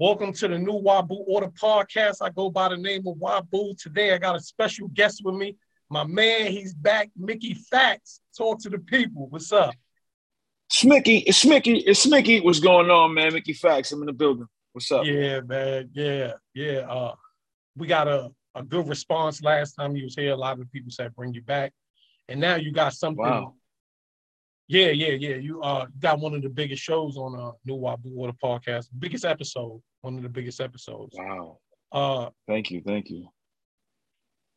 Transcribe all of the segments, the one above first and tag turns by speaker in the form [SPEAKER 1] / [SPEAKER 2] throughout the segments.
[SPEAKER 1] Welcome to the new Wabu Order podcast. I go by the name of Wabu. Today I got a special guest with me. My man, he's back. Mickey Factz. Talk to the people. What's up?
[SPEAKER 2] Smicky, it's Smicky, it's Smicky. What's going on, man? Mickey Factz. I'm in the building. What's up?
[SPEAKER 1] Yeah, man. Yeah, yeah. Uh, we got a, a good response last time you was here. A lot of people said bring you back. And now you got something.
[SPEAKER 2] Wow.
[SPEAKER 1] Yeah, yeah, yeah. You uh got one of the biggest shows on uh New Wabu Water podcast. Biggest episode, one of the biggest episodes.
[SPEAKER 2] Wow.
[SPEAKER 1] Uh
[SPEAKER 2] Thank you. Thank you.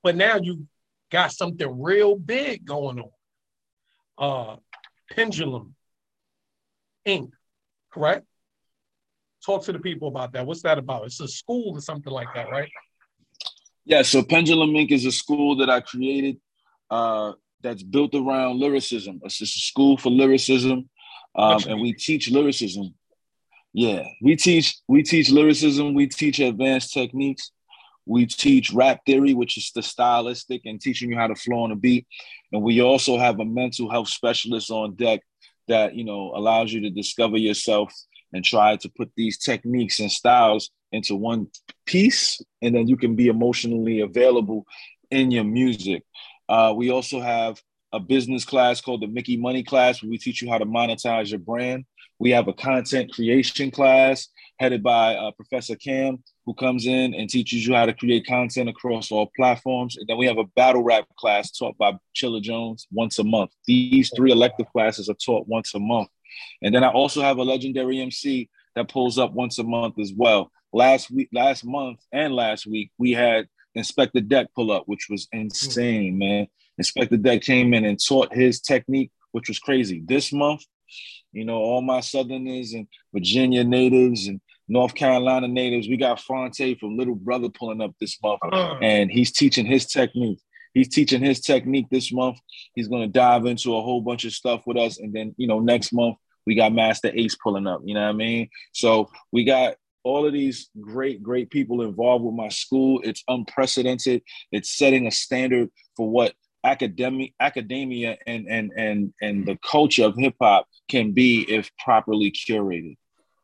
[SPEAKER 1] but now you got something real big going on. Uh Pendulum Ink. Correct? Talk to the people about that. What's that about? It's a school or something like that, right?
[SPEAKER 2] Yeah, so Pendulum Ink. is a school that I created uh, that's built around lyricism. It's just a school for lyricism. Um, and we teach lyricism. Yeah, we teach we teach lyricism. We teach advanced techniques. We teach rap theory, which is the stylistic and teaching you how to flow on a beat. And we also have a mental health specialist on deck that you know allows you to discover yourself and try to put these techniques and styles into one piece, and then you can be emotionally available in your music. Uh, we also have a business class called the Mickey Money class, where we teach you how to monetize your brand. We have a content creation class headed by uh, Professor Cam, who comes in and teaches you how to create content across all platforms. And then we have a battle rap class taught by Chilla Jones once a month. These three elective classes are taught once a month. And then I also have a legendary MC that pulls up once a month as well. Last week, last month, and last week, we had Inspectah Deck pull up, which was insane, man. Inspectah Deck came in and taught his technique, which was crazy. This month, you know, all my Southerners and Virginia natives and North Carolina natives, we got Phonte from Little Brother pulling up this month, and he's teaching his technique. He's teaching his technique this month. He's going to dive into a whole bunch of stuff with us, and then you know, next month we got Masta Ace pulling up. You know what I mean? So we got all of these great, great people involved with my school. It's unprecedented. It's setting a standard for what academic academia and and and and the culture of hip hop can be if properly curated.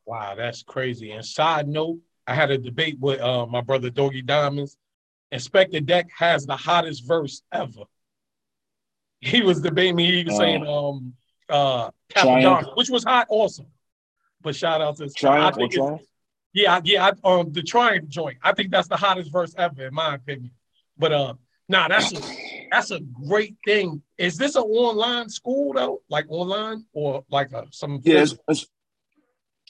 [SPEAKER 1] Wow, that's crazy. And side note, I had a debate with uh, my brother Doggy Diamonds. Inspectah Deck has the hottest verse ever. He was debating me. He was
[SPEAKER 2] Uh,
[SPEAKER 1] saying um uh. Which was hot, awesome. But shout out to
[SPEAKER 2] Triumph or
[SPEAKER 1] think
[SPEAKER 2] Triumph?
[SPEAKER 1] Yeah, yeah, I, um, the Triumph joint. I think that's the hottest verse ever, in my opinion. But uh, nah, that's that's a great thing. Is this an online school though, like online or like a, some?
[SPEAKER 2] Yeah, it's, it's,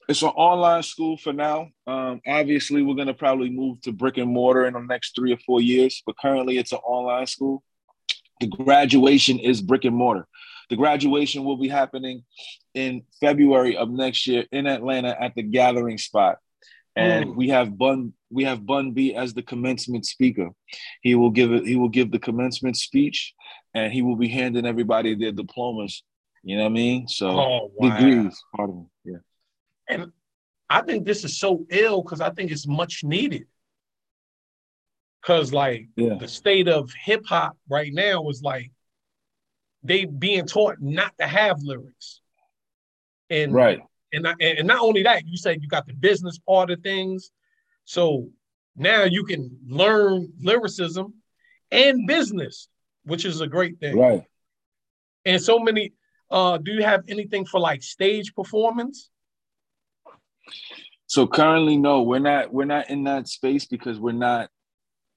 [SPEAKER 2] it's an online school for now. Um, obviously, we're gonna probably move to brick and mortar in the next three or four years, but currently it's an online school. The graduation is brick and mortar. The graduation will be happening in February of next year in Atlanta at the Gathering Spot, and
[SPEAKER 1] Mm.
[SPEAKER 2] we have Bun we have Bun B as the commencement speaker. He will give it. He will give the commencement speech, and he will be handing everybody their diplomas. You know what I mean? So
[SPEAKER 1] oh wow.
[SPEAKER 2] degrees. Pardon me. Yeah.
[SPEAKER 1] And I think this is so ill because I think it's much needed. Cause like
[SPEAKER 2] Yeah.
[SPEAKER 1] the state of hip hop right now is like they being taught not to have lyrics. And
[SPEAKER 2] Right.
[SPEAKER 1] And not, and not only that, you said you got the business part of things. So now you can learn lyricism and business, which is a great thing.
[SPEAKER 2] Right.
[SPEAKER 1] And so many uh do you have anything for like stage performance?
[SPEAKER 2] So currently, no, we're not. We're not in that space because we're not.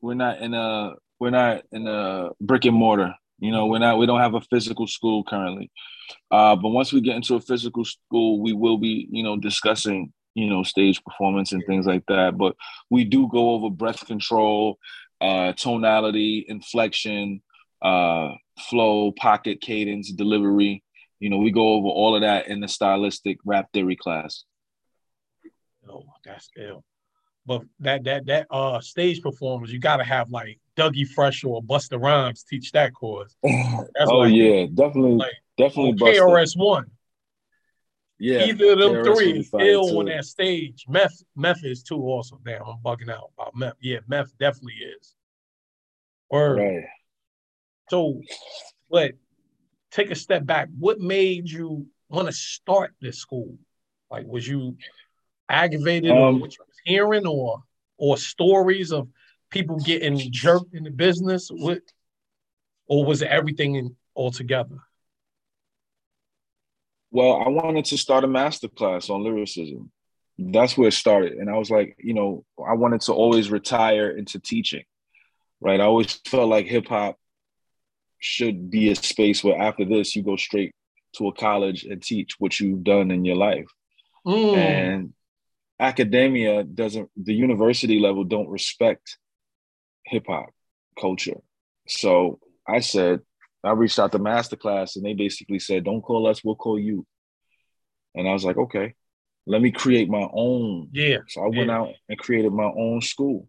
[SPEAKER 2] We're not in a. We're not in a brick and mortar. You know, we're not. We don't have a physical school currently. Uh, but once we get into a physical school, we will be, you know, discussing, you know, stage performance and things like that. But we do go over breath control, uh, tonality, inflection, uh, flow, pocket cadence, delivery. You know, we go over all of that in the stylistic rap theory class.
[SPEAKER 1] Oh, that's ill. But that that that uh stage performance, you gotta have like Dougie Fresh or Busta Rhymes teach that course. That's
[SPEAKER 2] oh
[SPEAKER 1] like-
[SPEAKER 2] yeah, definitely,
[SPEAKER 1] like,
[SPEAKER 2] definitely.
[SPEAKER 1] Or
[SPEAKER 2] Busta.
[SPEAKER 1] KRS One.
[SPEAKER 2] Yeah,
[SPEAKER 1] Either of them
[SPEAKER 2] KRS
[SPEAKER 1] three
[SPEAKER 2] would
[SPEAKER 1] is ill
[SPEAKER 2] too.
[SPEAKER 1] on that stage. Meth Meth is too also. Damn, I'm bugging out about Meth. Yeah, Meth definitely is. Or
[SPEAKER 2] Right.
[SPEAKER 1] so but take a step back. What made you want to start this school? Like was you aggravated um, or what you was hearing or or stories of people getting jerked in the business? What or was it everything in, altogether?
[SPEAKER 2] Well, I wanted to start a master class on lyricism. That's where it started. And I was like, you know, I wanted to always retire into teaching, right? I always felt like hip hop should be a space where after this, you go straight to a college and teach what you've done in your life. Mm. And academia doesn't, the university level don't respect hip hop culture. So I said, I reached out to Masterclass and they basically said, don't call us, we'll call you. And I was like, okay, let me create my own.
[SPEAKER 1] Yeah.
[SPEAKER 2] So I went
[SPEAKER 1] yeah.
[SPEAKER 2] out and created my own school.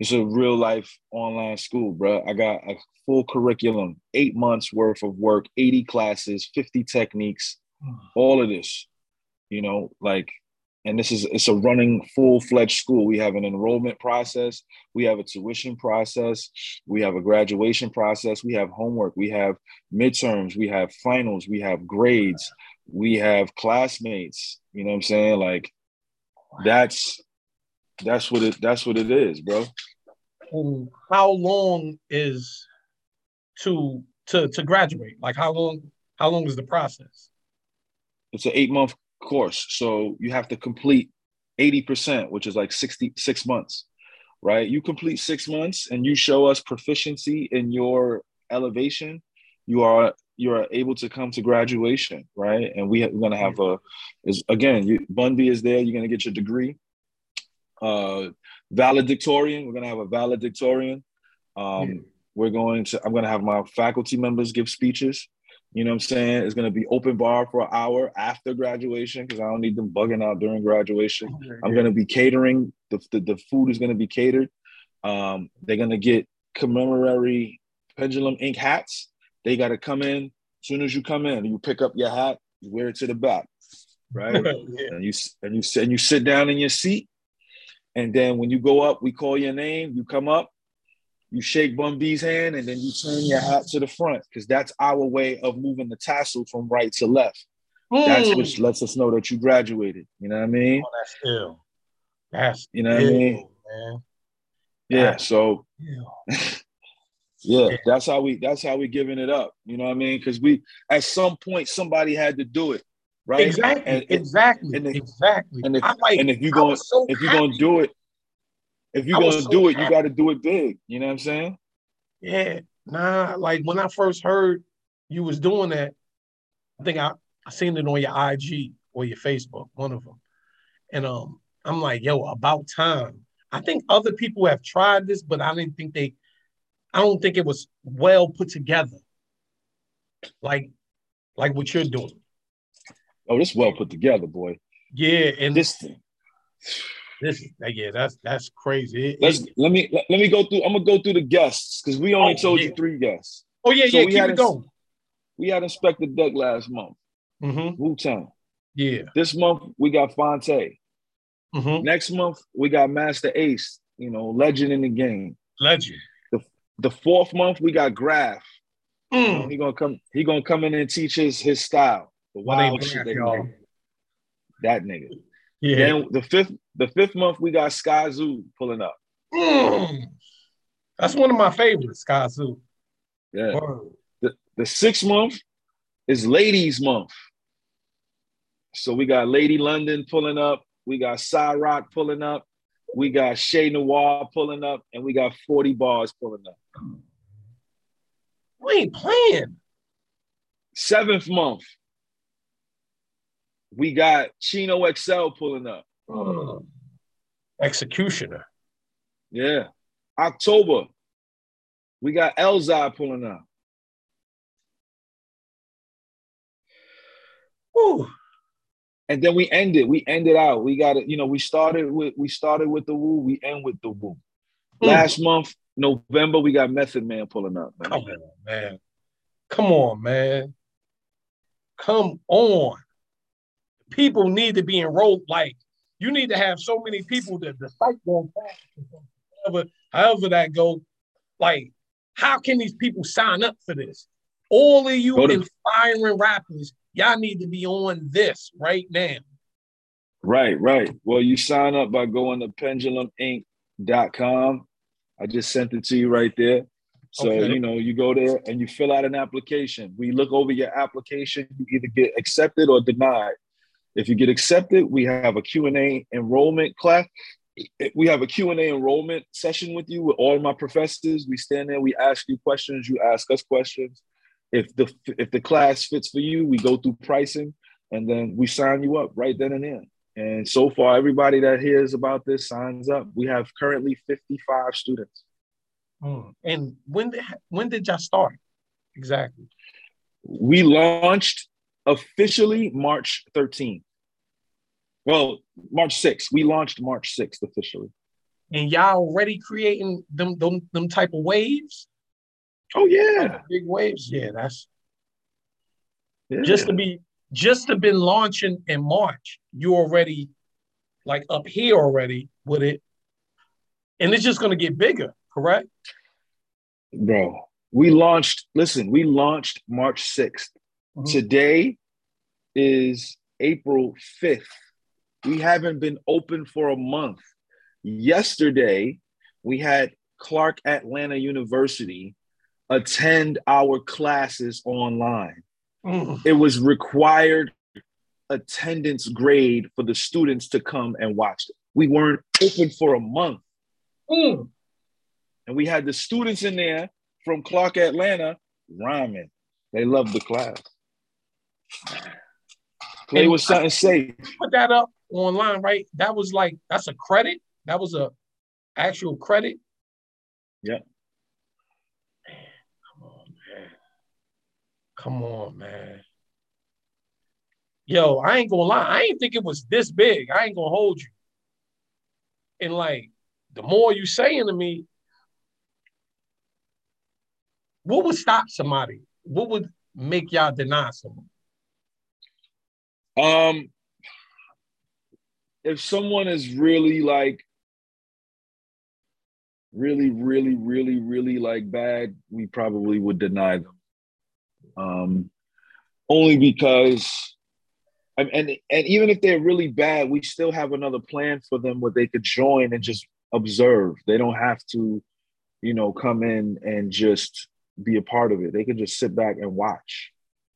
[SPEAKER 2] It's a real life online school, bro. I got a full curriculum, eight months worth of work, 80 classes, 50 techniques, hmm. all of this, you know, like and this is it's a running full-fledged school. We have an enrollment process. We have a tuition process. We have a graduation process. We have homework. We have midterms. We have finals. We have grades. We have classmates. You know what i'm saying? Like that's that's what it that's what it is bro.
[SPEAKER 1] And how long is to to to graduate? Like how long how long is the process?
[SPEAKER 2] It's an eight month course. So you have to complete 80%, which is like 66 months, right? You complete six months and you show us proficiency in your elevation, you are you are able to come to graduation, right? And we are going to have a, is again, you, Bun B is there. You're going to get your degree. Uh, valedictorian. We're going to have a valedictorian. Um. We're going to. I'm going to have my faculty members give speeches. You know what I'm saying? It's gonna be open bar for an hour after graduation because I don't need them bugging out during graduation. I'm gonna be catering. The, the, the food is gonna be catered. Um, they're gonna get commemoratory pendulum ink hats. They gotta come in. As soon as you come in, you pick up your hat, you wear it to the back, right? yeah. And you and you and you sit down in your seat. And then when you go up, we call your name. You come up, you shake Bun B's hand and then you turn your hat to the front because that's our way of moving the tassel from right to left. Mm. That's which hmm. lets us know that you graduated. You know what I mean?
[SPEAKER 1] Oh, that's ill. That's
[SPEAKER 2] you know what Ill, I mean? Man. Yeah. That's so yeah, that's how we that's how we giving it up. You know what I mean? Because we at some point somebody had to do it. Right.
[SPEAKER 1] Exactly. And, exactly. And if, exactly.
[SPEAKER 2] And if, like, and if you're going so if you're gonna do it, if you're gonna so do it, happy. you got to do it big. You know what I'm saying?
[SPEAKER 1] Yeah. Nah. Like when I first heard you was doing that, I think I I seen it on your IG or your Facebook, one of them, and um, I'm like, yo, about time. I think other people have tried this, but I didn't think they. I don't think it was well put together. Like, like what you're doing.
[SPEAKER 2] Oh, this well put together, boy.
[SPEAKER 1] Yeah, and
[SPEAKER 2] this thing.
[SPEAKER 1] This yeah, that's that's crazy. It,
[SPEAKER 2] Let's it, let me let, let, me go through. I'm gonna go through the guests because we only oh, told yeah. you three guests.
[SPEAKER 1] Oh yeah, so yeah. Keep it going.
[SPEAKER 2] We had Inspectah Deck last month.
[SPEAKER 1] Mm-hmm.
[SPEAKER 2] Wu Tang.
[SPEAKER 1] Yeah.
[SPEAKER 2] This month we got Phonte.
[SPEAKER 1] Mm-hmm.
[SPEAKER 2] Next month we got Masta Ace. You know, legend in the game.
[SPEAKER 1] Legend.
[SPEAKER 2] The the fourth month we got Grafh.
[SPEAKER 1] Mm.
[SPEAKER 2] You know, he gonna come. He gonna come in and teach his his style. The wild shit that, that nigga.
[SPEAKER 1] Yeah.
[SPEAKER 2] Then the fifth the fifth month we got Skyzoo pulling up.
[SPEAKER 1] Mm. That's one of my favorites, Skyzoo.
[SPEAKER 2] Yeah. The, the sixth month is Ladies Month. So we got Lady London pulling up, we got Rock pulling up, we got Shay Noir pulling up, and we got 40 bars pulling up.
[SPEAKER 1] We ain't playing.
[SPEAKER 2] Seventh month, we got Chino XL pulling up.
[SPEAKER 1] Mm. Executioner.
[SPEAKER 2] Yeah. October, we got Elzhi pulling up.
[SPEAKER 1] Woo.
[SPEAKER 2] And then we ended. We ended out. We got it. You know, we started with we started with the woo. We end with the woo. Mm. Last month, November, we got Method Man pulling up.
[SPEAKER 1] Man. Come on, man. Come on, man. Come on people need to be enrolled. Like you need to have so many people that the site won't however, however that go. Like, how can these people sign up for this? All of you inspiring rappers, y'all need to be on this right now.
[SPEAKER 2] Right, right. Well, you sign up by going to penduluminc.com. I just sent it to you right there. So, okay. you know, you go there and you fill out an application. We look over your application. You either get accepted or denied. If you get accepted, we have a Q&A enrollment class. We have a Q&A enrollment session with you with all my professors. We stand there, we ask you questions, you ask us questions. If the if the class fits for you, we go through pricing and then we sign you up right then and there. And so far, everybody that hears about this signs up. We have currently 55 students.
[SPEAKER 1] Mm. And when did when did y'all start exactly?
[SPEAKER 2] We launched officially March 13th. Well, March 6th. We launched March 6th officially.
[SPEAKER 1] And y'all already creating them them, them type of waves?
[SPEAKER 2] Oh yeah.
[SPEAKER 1] big waves. Yeah, that's yeah. just to be just to been launching in March, you already like up here already with it. And it's just gonna get bigger, correct?
[SPEAKER 2] Bro, we launched, listen, we launched March 6th. Mm-hmm. Today is April 5th. We haven't been open for a month. Yesterday, we had Clark Atlanta University attend our classes online. Mm. It was required attendance grade for the students to come and watch it. We weren't open for a month. Mm. And we had the students in there from Clark Atlanta rhyming. They loved the class. Play and with something safe.
[SPEAKER 1] Put that up online, right? That was like that's a credit. That was a actual credit.
[SPEAKER 2] Yeah.
[SPEAKER 1] Come on, man. Come on, man. Yo, I ain't gonna lie. I ain't think it was this big. I ain't gonna hold you. And like, the more you saying to me, what would stop somebody? What would make y'all deny someone?
[SPEAKER 2] Um, if someone is really like, really, really, really, really like bad, we probably would deny them um, only because and, and and even if they're really bad, we still have another plan for them where they could join and just observe. They don't have to, you know, come in and just be a part of it. They can just sit back and watch.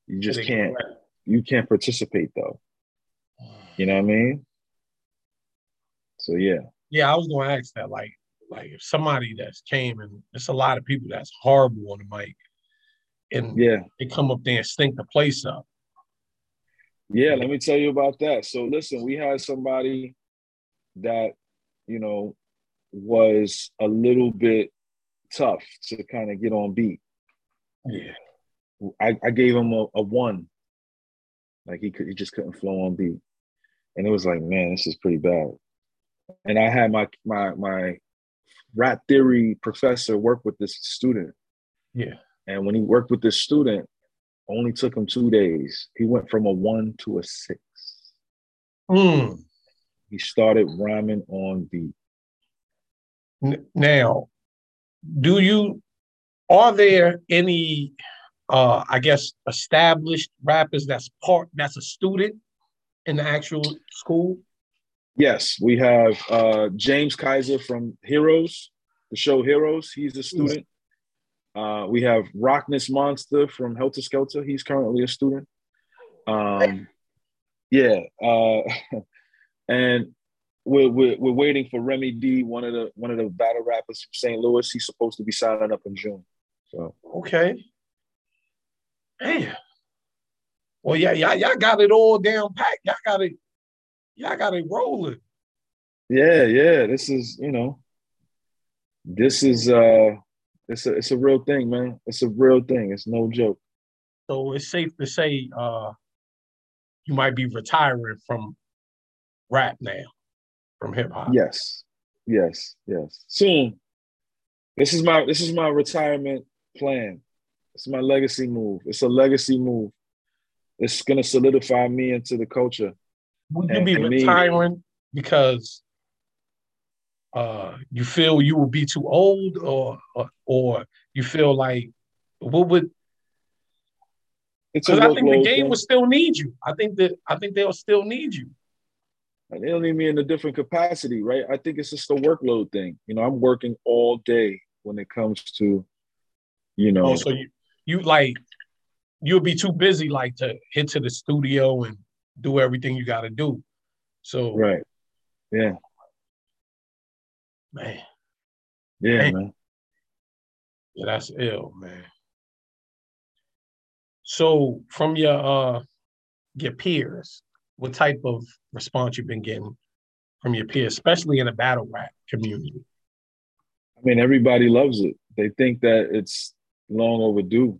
[SPEAKER 2] You just can't. You can't participate though. You know what I mean? So yeah.
[SPEAKER 1] Yeah, I was going to ask that. Like, like if somebody that's came and there's a lot of people that's horrible on the mic, and
[SPEAKER 2] yeah,
[SPEAKER 1] they come up there and stink the place up.
[SPEAKER 2] Yeah, let me tell you about that. So listen, we had somebody that, you know, was a little bit tough to kind of get on beat.
[SPEAKER 1] Yeah.
[SPEAKER 2] I, I gave him a, a one. Like he could he just couldn't flow on beat. And it was like, man, this is pretty bad. And I had my my my rap theory professor work with this student.
[SPEAKER 1] Yeah.
[SPEAKER 2] And when he worked with this student, only took him two days. He went from a one to a six.
[SPEAKER 1] Mm.
[SPEAKER 2] He started rhyming on beat.
[SPEAKER 1] Now, do you are there any uh I guess established rappers that's part that's a student in the actual school?
[SPEAKER 2] Yes, we have uh James Kyson from Heroes, the show Heroes. He's a student. Uh, we have Rockness Monster from Heltah Skeltah. He's currently a student. Um, yeah, uh, and we're, we're, we're waiting for Remy D, one of the one of the battle rappers from St. Louis. He's supposed to be signing up in June. So
[SPEAKER 1] okay, man. Well, yeah, y'all, y'all got it all down packed. Y'all got it, y'all got it rolling.
[SPEAKER 2] Yeah, yeah. This is you know, this is uh it's a it's a real thing, man. It's a real thing. It's no joke.
[SPEAKER 1] So it's safe to say uh you might be retiring from rap now, from hip hop.
[SPEAKER 2] Yes. Yes, yes. Soon. This is my this is my retirement plan. It's my legacy move. It's a legacy move. It's gonna solidify me into the culture.
[SPEAKER 1] Would you be retiring me, because uh, you feel you will be too old, or or, or you feel like what would? Because I think the game thing. will still need you. I think that I think they'll still need you.
[SPEAKER 2] And they don't need me in a different capacity, right? I think it's just a workload thing. You know, I'm working all day when it comes to, you know.
[SPEAKER 1] Oh, so you you like you'll be too busy like to hit to the studio and do everything you got to do. So
[SPEAKER 2] right, yeah,
[SPEAKER 1] man,
[SPEAKER 2] yeah, man. man.
[SPEAKER 1] Yeah, that's ill, man. So from your uh your peers, what type of response you've been getting from your peers, especially in the battle rap community?
[SPEAKER 2] I mean, everybody loves it. They think that it's long overdue.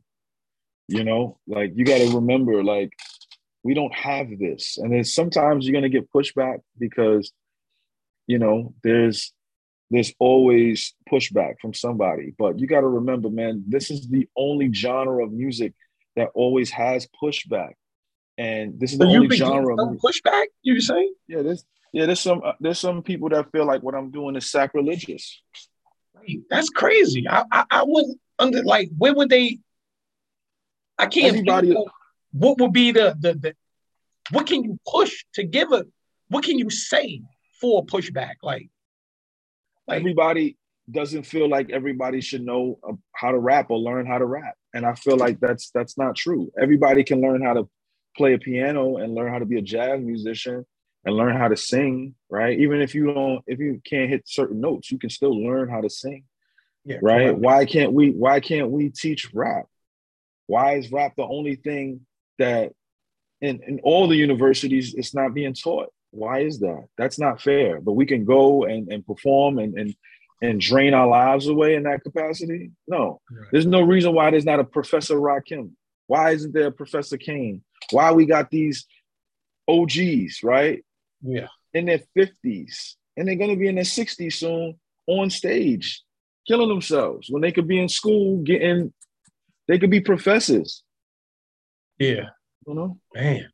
[SPEAKER 2] You know, like you got to remember, like we don't have this, and then sometimes you're gonna get pushback because, you know, there's there's always pushback from somebody. But you got to remember, man, this is the only genre of music that always has pushback, and this is the only genre.
[SPEAKER 1] Of pushback, you saying?
[SPEAKER 2] Yeah, there's yeah, there's some uh, there's some people that feel like what I'm doing is sacrilegious.
[SPEAKER 1] That's crazy. I I, I wouldn't under like where would they? I can't. Everybody, what would be the, the the what can you push to give a what can you say for pushback like
[SPEAKER 2] like everybody doesn't feel like everybody should know uh, how to rap or learn how to rap and i feel like that's that's not true everybody can learn how to play a piano and learn how to be a jazz musician and learn how to sing right even if you don't if you can't hit certain notes you can still learn how to sing yeah, right correct. why can't we why can't we teach rap why is rap the only thing that in, in all the universities it's not being taught? Why is that? That's not fair. But we can go and, and perform and, and and drain our lives away in that capacity? No. Right. There's no reason why there's not a Professor Rakim. Why isn't there a Professor Kane? Why we got these OGs, right?
[SPEAKER 1] Yeah.
[SPEAKER 2] In their 50s. And they're gonna be in their 60s soon on stage, killing themselves when they could be in school getting they could be professors.
[SPEAKER 1] Yeah.
[SPEAKER 2] You know?
[SPEAKER 1] Man.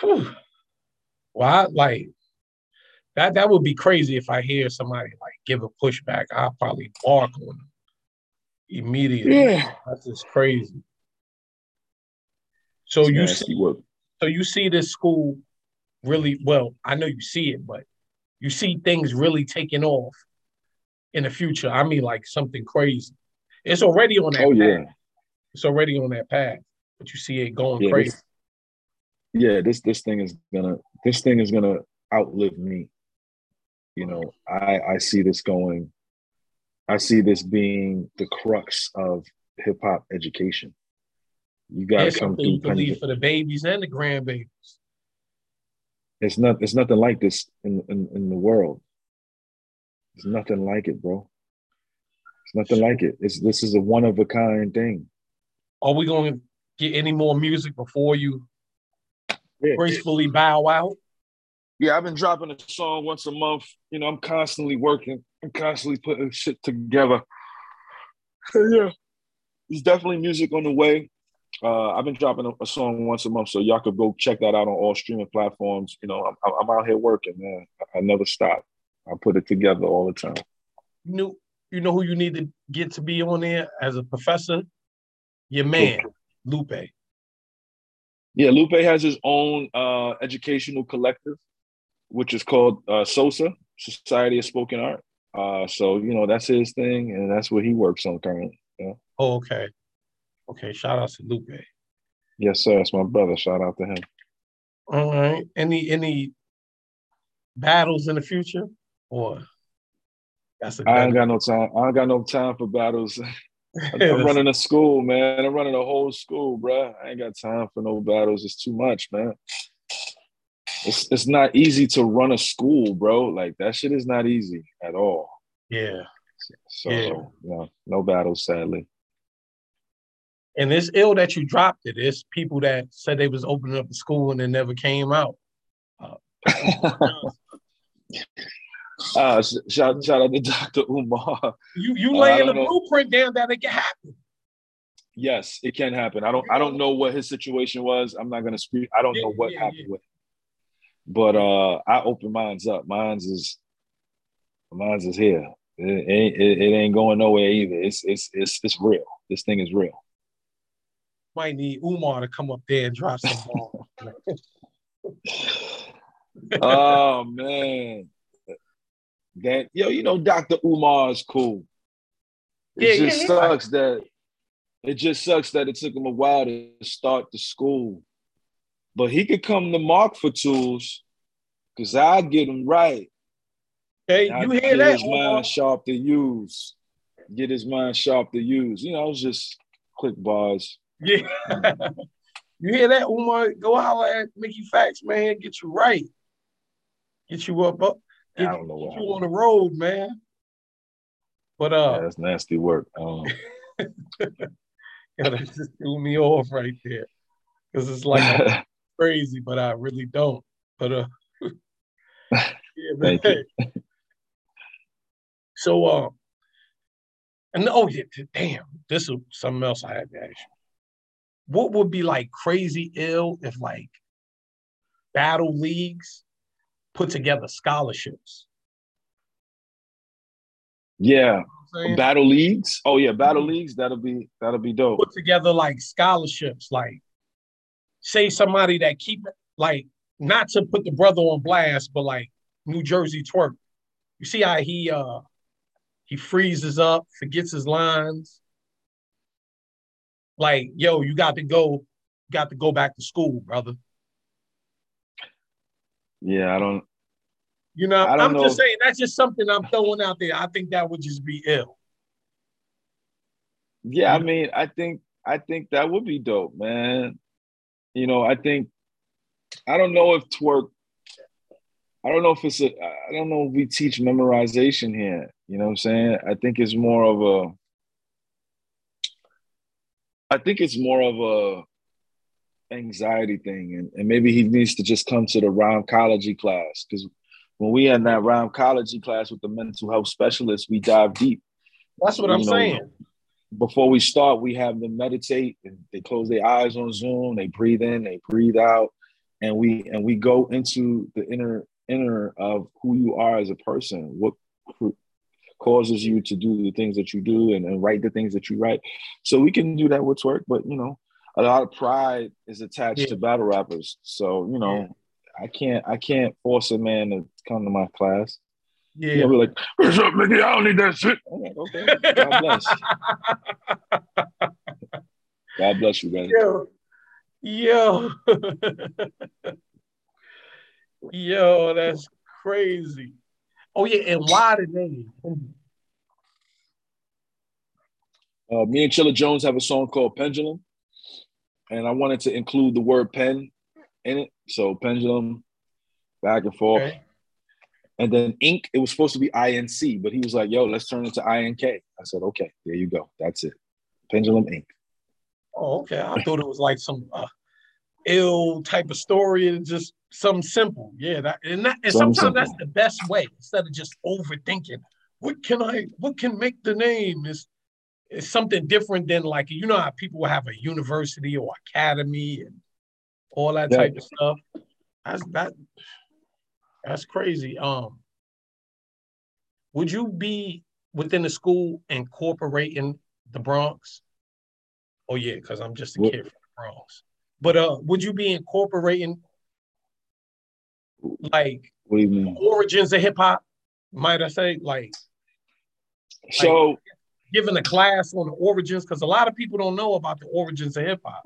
[SPEAKER 1] Whew. Well, I, like that that would be crazy if I hear somebody like give a pushback. I'll probably bark on them immediately.
[SPEAKER 2] Yeah.
[SPEAKER 1] That's just crazy. So it's you see work. so you see this school really well, I know you see it, but you see things really taking off in the future. I mean like something crazy. It's already on that oh, path. Yeah. It's already on that path, but you see it going
[SPEAKER 2] yeah,
[SPEAKER 1] crazy.
[SPEAKER 2] This, yeah, this this thing is gonna this thing is gonna outlive me. You know, I I see this going. I see this being the crux of hip hop education. You got to come through.
[SPEAKER 1] Believe for the babies and the grandbabies.
[SPEAKER 2] It's not. It's nothing like this in, in in the world. There's nothing like it, bro. It's nothing like it. It's this is a one of a kind thing.
[SPEAKER 1] Are we going to get any more music before you yeah. gracefully bow out?
[SPEAKER 2] Yeah, I've been dropping a song once a month. You know, I'm constantly working. I'm constantly putting shit together. So yeah, there's definitely music on the way. Uh, I've been dropping a, a, song once a month, so y'all could go check that out on all streaming platforms. You know, I'm, I'm out here working, man. I, I never stop. I put it together all the time.
[SPEAKER 1] You know, you know who you need to get to be on there as a professor? Your man, Lupe.
[SPEAKER 2] Yeah, Lupe has his own uh, educational collective, which is called uh, SOSA, Society of Spoken Art. Uh, so you know that's his thing, and that's what he works on currently. Yeah.
[SPEAKER 1] Oh, okay. Okay. Shout out to Lupe.
[SPEAKER 2] Yes, sir. That's my brother. Shout out to him.
[SPEAKER 1] All right. Any any battles in the future, or
[SPEAKER 2] that's a I ain't got no time. I ain't got no time for battles. I'm running a school, man. I'm running a whole school, bro. I ain't got time for no battles. It's too much, man. It's it's not easy to run a school, bro. Like that shit is not easy at all.
[SPEAKER 1] Yeah.
[SPEAKER 2] So yeah. no, no battles, sadly.
[SPEAKER 1] And it's ill that you dropped it. It's people that said they was opening up the school and it never came out. Uh,
[SPEAKER 2] Uh, shout, shout out to Dr. Umar.
[SPEAKER 1] You you uh, laying uh, the know. blueprint down that it can happen.
[SPEAKER 2] Yes, it can happen. I don't I don't know what his situation was. I'm not gonna speak. I don't yeah, know what yeah, happened yeah. with him. But uh I open minds up. Mine's is mine's is here. It ain't it, it ain't going nowhere either. It's it's it's it's real. This thing is real.
[SPEAKER 1] Might need Umar to come up there and drop some ball.
[SPEAKER 2] oh man. That yo, you know, Dr. Umar is cool. It
[SPEAKER 1] Yeah,
[SPEAKER 2] just
[SPEAKER 1] yeah,
[SPEAKER 2] sucks that it just sucks that it took him a while to start the school. But he could come to Mark for tools, cause I get him right.
[SPEAKER 1] Hey, you hear
[SPEAKER 2] get
[SPEAKER 1] that?
[SPEAKER 2] his
[SPEAKER 1] Umar?
[SPEAKER 2] mind sharp to use. Get his mind sharp to use. You know, it's just quick bars.
[SPEAKER 1] Yeah. you hear that, Umar? Go holler at Mickey Factz, man. Get you right. Get you up, up.
[SPEAKER 2] I
[SPEAKER 1] Get,
[SPEAKER 2] don't know what
[SPEAKER 1] you on the road, man. But
[SPEAKER 2] Yeah,
[SPEAKER 1] uh,
[SPEAKER 2] that's nasty work. Um,
[SPEAKER 1] yeah, that just threw me off right there. Because it's like crazy, but I really don't. But uh yeah, man. So uh and oh yeah, damn, this is something else I had to ask you. What would be like crazy ill if like battle leagues put together scholarships?
[SPEAKER 2] yeah,
[SPEAKER 1] You know what I'm saying?
[SPEAKER 2] battle leagues. Oh yeah, battle
[SPEAKER 1] Mhm.
[SPEAKER 2] leagues. That'll be that'll be dope.
[SPEAKER 1] put together like scholarships, like say somebody that keep like not to put the brother on blast, but like New Jersey Twork. You see how he uh he freezes up, forgets his lines. Like, yo, you got to go, got to go back to school, brother.
[SPEAKER 2] Yeah, I don't.
[SPEAKER 1] You know,
[SPEAKER 2] don't
[SPEAKER 1] I'm
[SPEAKER 2] know
[SPEAKER 1] just
[SPEAKER 2] if-
[SPEAKER 1] saying that's just something I'm throwing out there. I think that would just be ill.
[SPEAKER 2] Yeah, I mean, I think I think that would be dope, man. You know, I think I don't know if Twork. I don't know if it's a. I don't know if we teach memorization here. You know what I'm saying? I think it's more of a. I think it's more of a anxiety thing, and, and maybe he needs to just come to the rhymecology class because when we had that rhymecology class with the mental health specialist, we dive deep.
[SPEAKER 1] That's what I'm
[SPEAKER 2] know,
[SPEAKER 1] saying.
[SPEAKER 2] before we start, we have them meditate and they close their eyes on Zoom, they breathe in, they breathe out, and we and we go into the inner inner of who you are as a person, what causes you to do the things that you do and, and write the things that you write. So we can do that with Twork, but you know, a lot of pride is attached
[SPEAKER 1] Yeah.
[SPEAKER 2] to battle rappers. So, you know, I can't I can't force a man to come to my class.
[SPEAKER 1] Yeah.
[SPEAKER 2] He'll be like, What's up, Mickey? I don't need that shit. Like, okay, God bless. God bless you, brother.
[SPEAKER 1] Yo, yo, yo, that's crazy. Oh yeah, and why the name?
[SPEAKER 2] Uh, me and Chilla Jones have a song called Pendulum, and I wanted to include the word pen in it. So pendulum, back and forth,
[SPEAKER 1] Okay.
[SPEAKER 2] and then ink. It was supposed to be INC, but he was like, "Yo, let's turn it to INK." I said, "Okay, there you go. That's it. Pendulum ink."
[SPEAKER 1] Oh, okay. I thought it was like some uh, ill type of story and just something simple. Yeah, that and, that, and sometimes that's the best way instead of just overthinking. What can I? What can make the name? Is it's something different than like you know how people will have a university or academy and all that
[SPEAKER 2] Yeah.
[SPEAKER 1] type of stuff. That's that. That's crazy. Um, would you be within the school incorporating the Bronx? Oh yeah, because I'm just a kid from the Bronx. But uh, would you be incorporating like
[SPEAKER 2] What do you mean?
[SPEAKER 1] origins of hip hop? Might I say like
[SPEAKER 2] So
[SPEAKER 1] giving a class on the origins? Because a lot of people don't know about the origins of hip hop.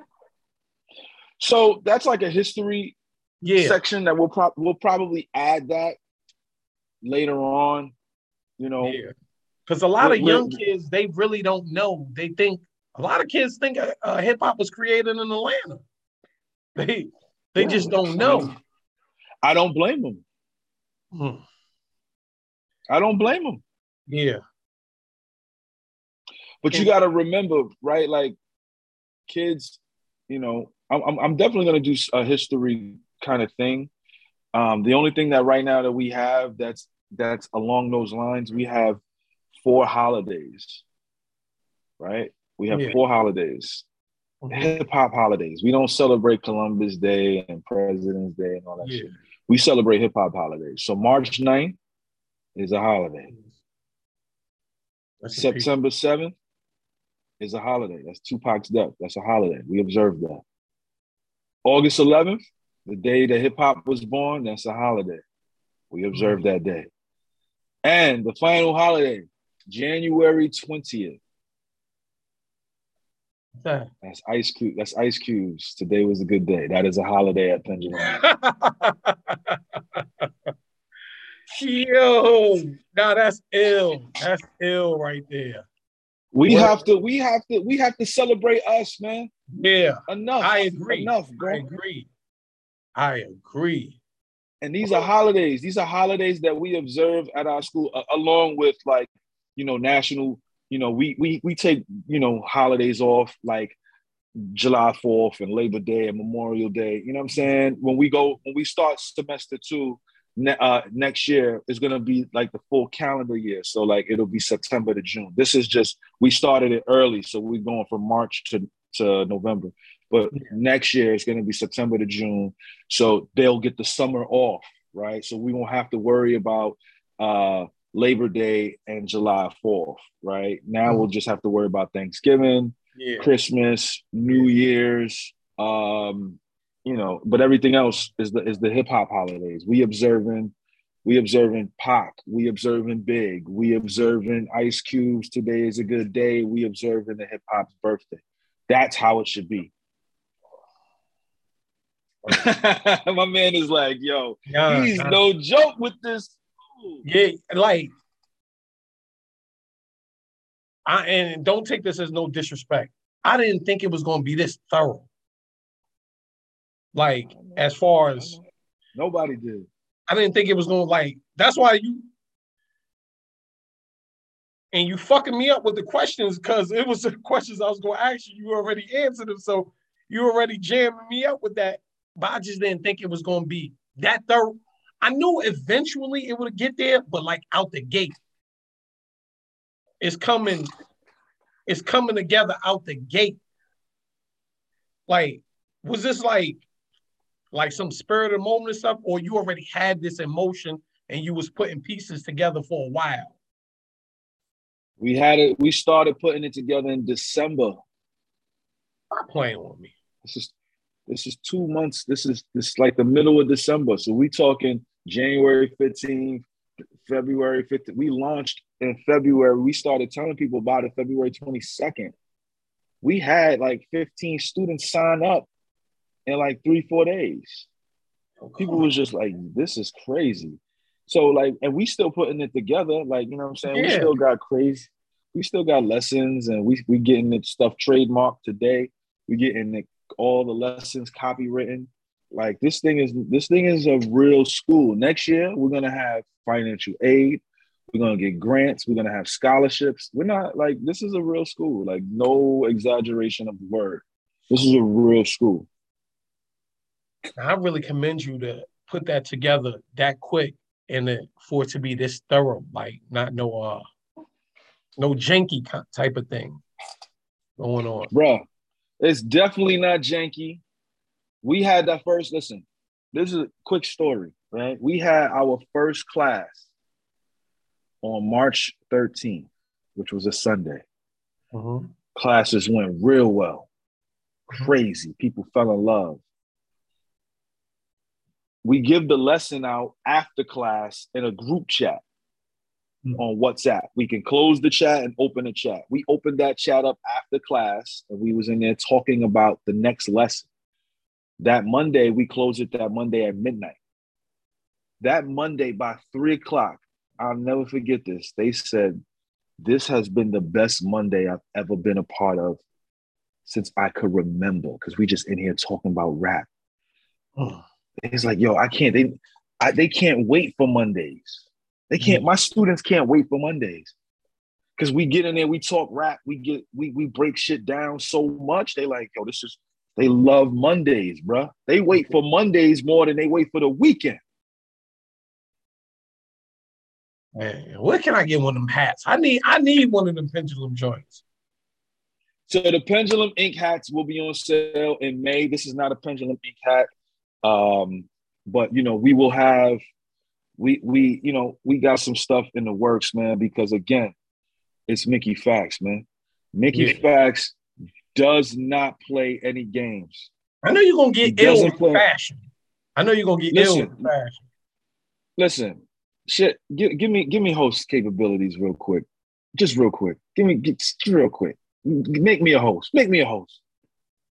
[SPEAKER 2] so that's like a history
[SPEAKER 1] Yeah,
[SPEAKER 2] section that we'll pro- we'll probably add that later on. You know,
[SPEAKER 1] yeah. Because a lot of young kids they really don't know. They think a lot of kids think uh, uh, hip hop was created in Atlanta. They they
[SPEAKER 2] Yeah.
[SPEAKER 1] just don't know.
[SPEAKER 2] I don't blame them.
[SPEAKER 1] Hmm.
[SPEAKER 2] I don't blame them.
[SPEAKER 1] Yeah,
[SPEAKER 2] But you got to remember, right? Like kids, you know, I'm, I'm, I'm definitely going to do a history kind of thing. Um, the only thing that right now that we have that's that's along those lines, we have four holidays, right? We have
[SPEAKER 1] Yeah.
[SPEAKER 2] four holidays, hip hop holidays. We don't celebrate Columbus Day and President's Day and all that
[SPEAKER 1] yeah.
[SPEAKER 2] shit. We celebrate hip hop holidays. So March 9th is a holiday.
[SPEAKER 1] Peace.
[SPEAKER 2] September 7th is a holiday. That's Tupac's death. That's a holiday. We observe that. August 11th, The day that hip hop was born, that's a holiday. We observe that day. And the final holiday, January 20th. That's ice cube. That's ice cubes. Today was a good day. That is a holiday at Pendulum.
[SPEAKER 1] Yo, now that's ill. That's ill right there.
[SPEAKER 2] We have to. We have to. We have to celebrate us, man.
[SPEAKER 1] Yeah.
[SPEAKER 2] Enough.
[SPEAKER 1] I agree.
[SPEAKER 2] Enough, bro.
[SPEAKER 1] I agree. I agree.
[SPEAKER 2] And these are holidays. These are holidays that we observe at our school, uh, along with like, you know, national. You know, we we we take you know holidays off like July Fourth and Labor Day and Memorial Day. You know what I'm saying? When we go, when we start semester two, ne- uh, next year is going to be like the full calendar year. So like it'll be September to June. This is just we started it early, so we're going from March to to November. But yeah. next year it's going to be September to June, so they'll get the summer off, right? So we won't have to worry about uh, Labor Day and July Fourth, right? Now mm-hmm. we'll just have to worry about Thanksgiving, yeah. Christmas, New Year's, um, you know, but everything else is the is the hip hop holidays. We observing, we observing Pac, we observing Big, we observing Ice Cubes. Today is a good day. We observing the hip hop's birthday. That's how it should be. My man is like, yo, yeah, he's no joke with this.
[SPEAKER 1] Yeah, like I and don't take this as no disrespect. I didn't think it was going to be this thorough. Like as far as
[SPEAKER 2] nobody did.
[SPEAKER 1] I didn't think it was gonna like that's why you and you fucking me up with the questions because it was the questions I was gonna ask you. You already answered them, so you already jamming me up with that. But I just didn't think it was gonna be that thorough. I knew eventually it would get there, but like out the gate, it's coming. It's coming together out the gate. Like, was this like like some spirit of moment or stuff, or you already had this emotion and you was putting pieces together for a while?
[SPEAKER 2] We had it. We started putting it together in December.
[SPEAKER 1] Stop playing with me.
[SPEAKER 2] This is this is two months. This is this like the middle of December. So we talking January 15th, February 15th. We launched in February. We started telling people about it February 22nd. We had like 15 students sign up in like three, four days. Oh, People was just like, this is crazy. So like, and we still putting it together. Like, you know what I'm saying? Yeah. We still got crazy. We still got lessons and we we getting the stuff trademarked today. We getting the, all the lessons copywritten. Like this thing is this thing is a real school. Next year we're gonna have financial aid. We're gonna get grants. We're gonna have scholarships. We're not like this is a real school. Like no exaggeration of the word. This is a real school.
[SPEAKER 1] I really commend you to put that together that quick and for it to be this thorough, like not no uh no janky type of thing going on.
[SPEAKER 2] Bro, it's definitely not janky. We had that first, listen, this is a quick story, right? We had our first class on March 13th, which was a Sunday. Mm-hmm. Classes went real well. Crazy. People fell in love we give the lesson out after class in a group chat mm-hmm. on WhatsApp. We can close the chat and open a chat. We opened that chat up after class and we was in there talking about the next lesson. That Monday, we closed it that Monday at midnight. That Monday by three o'clock, I'll never forget this. They said, This has been the best Monday I've ever been a part of since I could remember, because we just in here talking about rap. Oh it's like, yo, I can't. They, I, they can't wait for Mondays. They can't. Mm. My students can't wait for Mondays because we get in there, we talk rap, we get, we we break shit down so much. They like, yo, this is. They love Mondays, bro. They wait for Mondays more than they wait for the weekend.
[SPEAKER 1] Man, where can I get one of them hats? I need I need one of them pendulum joints.
[SPEAKER 2] So the Pendulum Ink hats will be on sale in May. This is not a Pendulum Ink hat. Um, but you know, we will have we we you know we got some stuff in the works, man. Because again, it's Mickey Factz, man. Mickey yeah. Factz does not play any games.
[SPEAKER 1] I know you're gonna get ill in play. fashion. I know you're gonna get listen, ill with fashion.
[SPEAKER 2] Listen, shit. Give, give me give me host capabilities real quick, just real quick. Give me get, real quick. Make me a host. Make me a host,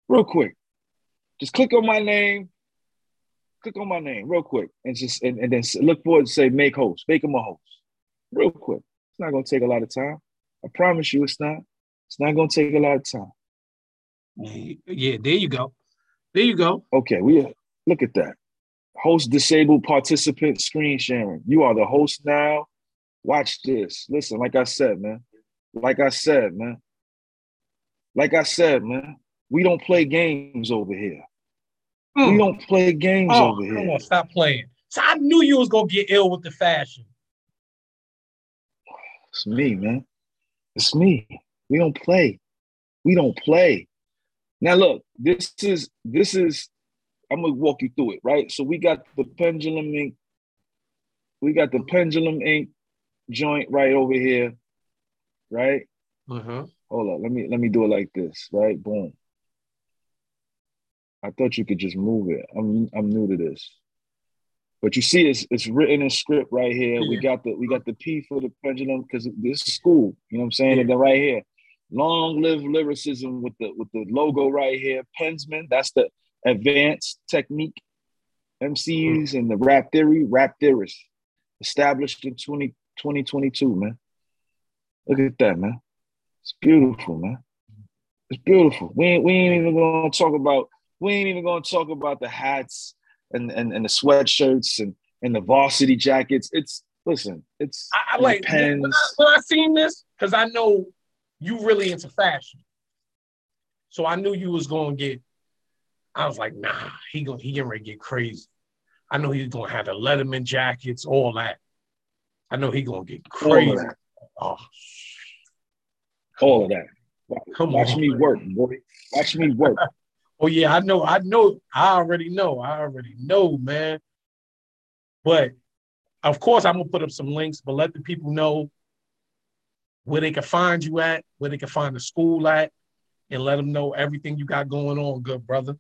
[SPEAKER 2] real quick. Just click on my name. Click on my name real quick, and just and, and then look forward to say make host. Make him a host, real quick. It's not gonna take a lot of time. I promise you, it's not. It's not gonna take a lot of time.
[SPEAKER 1] Yeah, there you go. There you go.
[SPEAKER 2] Okay, we look at that. Host disabled participant screen sharing. You are the host now. Watch this. Listen, like I said, man. Like I said, man. Like I said, man. We don't play games over here. Mm. We don't play games oh, over here. Come on,
[SPEAKER 1] stop playing. So I knew you was gonna get ill with the fashion.
[SPEAKER 2] It's me, man. It's me. We don't play. We don't play. Now look, this is this is I'm gonna walk you through it, right? So we got the pendulum ink, we got the pendulum ink joint right over here, right?
[SPEAKER 1] Uh-huh.
[SPEAKER 2] Hold on, let me let me do it like this, right? Boom. I thought you could just move it. I'm I'm new to this. But you see, it's it's written in script right here. Yeah. We got the we got the P for the pendulum because this is school. You know what I'm saying? Yeah. And then right here, Long live lyricism with the with the logo right here. Pensman, that's the advanced technique. MCs and the rap theory, rap theorists, established in 20, 2022, man. Look at that, man. It's beautiful, man. It's beautiful. We ain't, we ain't even gonna talk about we ain't even gonna talk about the hats and and, and the sweatshirts and and the varsity jackets. It's listen, it's
[SPEAKER 1] I, I like pens. When I, when I seen this, because I know you really into fashion. So I knew you was gonna get. I was like, nah, he gonna he getting ready to get crazy. I know he's gonna have the Letterman jackets, all that. I know he gonna get crazy.
[SPEAKER 2] All of that. Oh, all of that. Come Watch me work, boy. Watch me work.
[SPEAKER 1] oh yeah, I know. I know. I already know. I already know, man. But of course, I'm gonna put up some links. But let the people know where they can find you at, where they can find the school at, and let them know everything you got going on, good brother.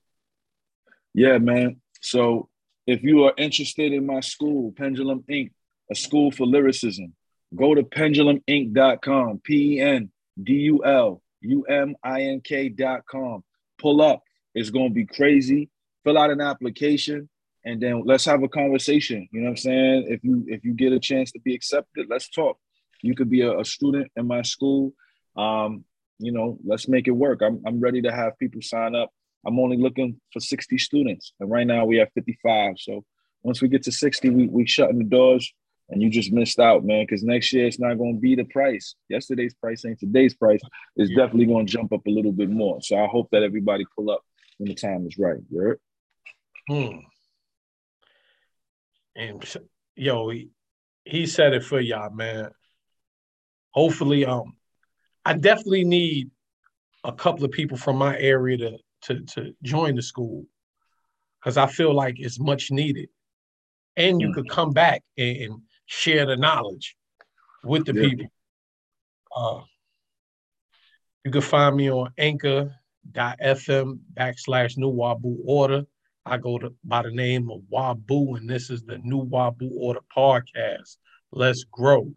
[SPEAKER 2] Yeah, man. So if you are interested in my school, Pendulum Ink., a school for lyricism, go to pendulumink.com, P E N D U L U M I N K.com. Pull up. It's going to be crazy. Fill out an application and then let's have a conversation. You know what I'm saying? If you if you get a chance to be accepted, let's talk. You could be a, a student in my school. Um, you know, let's make it work. I'm, I'm ready to have people sign up. I'm only looking for 60 students. And right now we have 55. So once we get to 60, we, we shutting the doors and you just missed out, man. Because next year it's not going to be the price. Yesterday's price ain't today's price. It's yeah. definitely going to jump up a little bit more. So I hope that everybody pull up when the time is right. You heard?
[SPEAKER 1] Hmm. And yo, he, he said it for y'all, man hopefully, um, I definitely need a couple of people from my area to to to join the school because I feel like it's much needed, and you mm. could come back and, share the knowledge with the yeah. people. Uh, you can find me on anchor.fm backslash new Wabu order. I go to by the name of Wabu, and this is the new Wabu order podcast. Let's grow.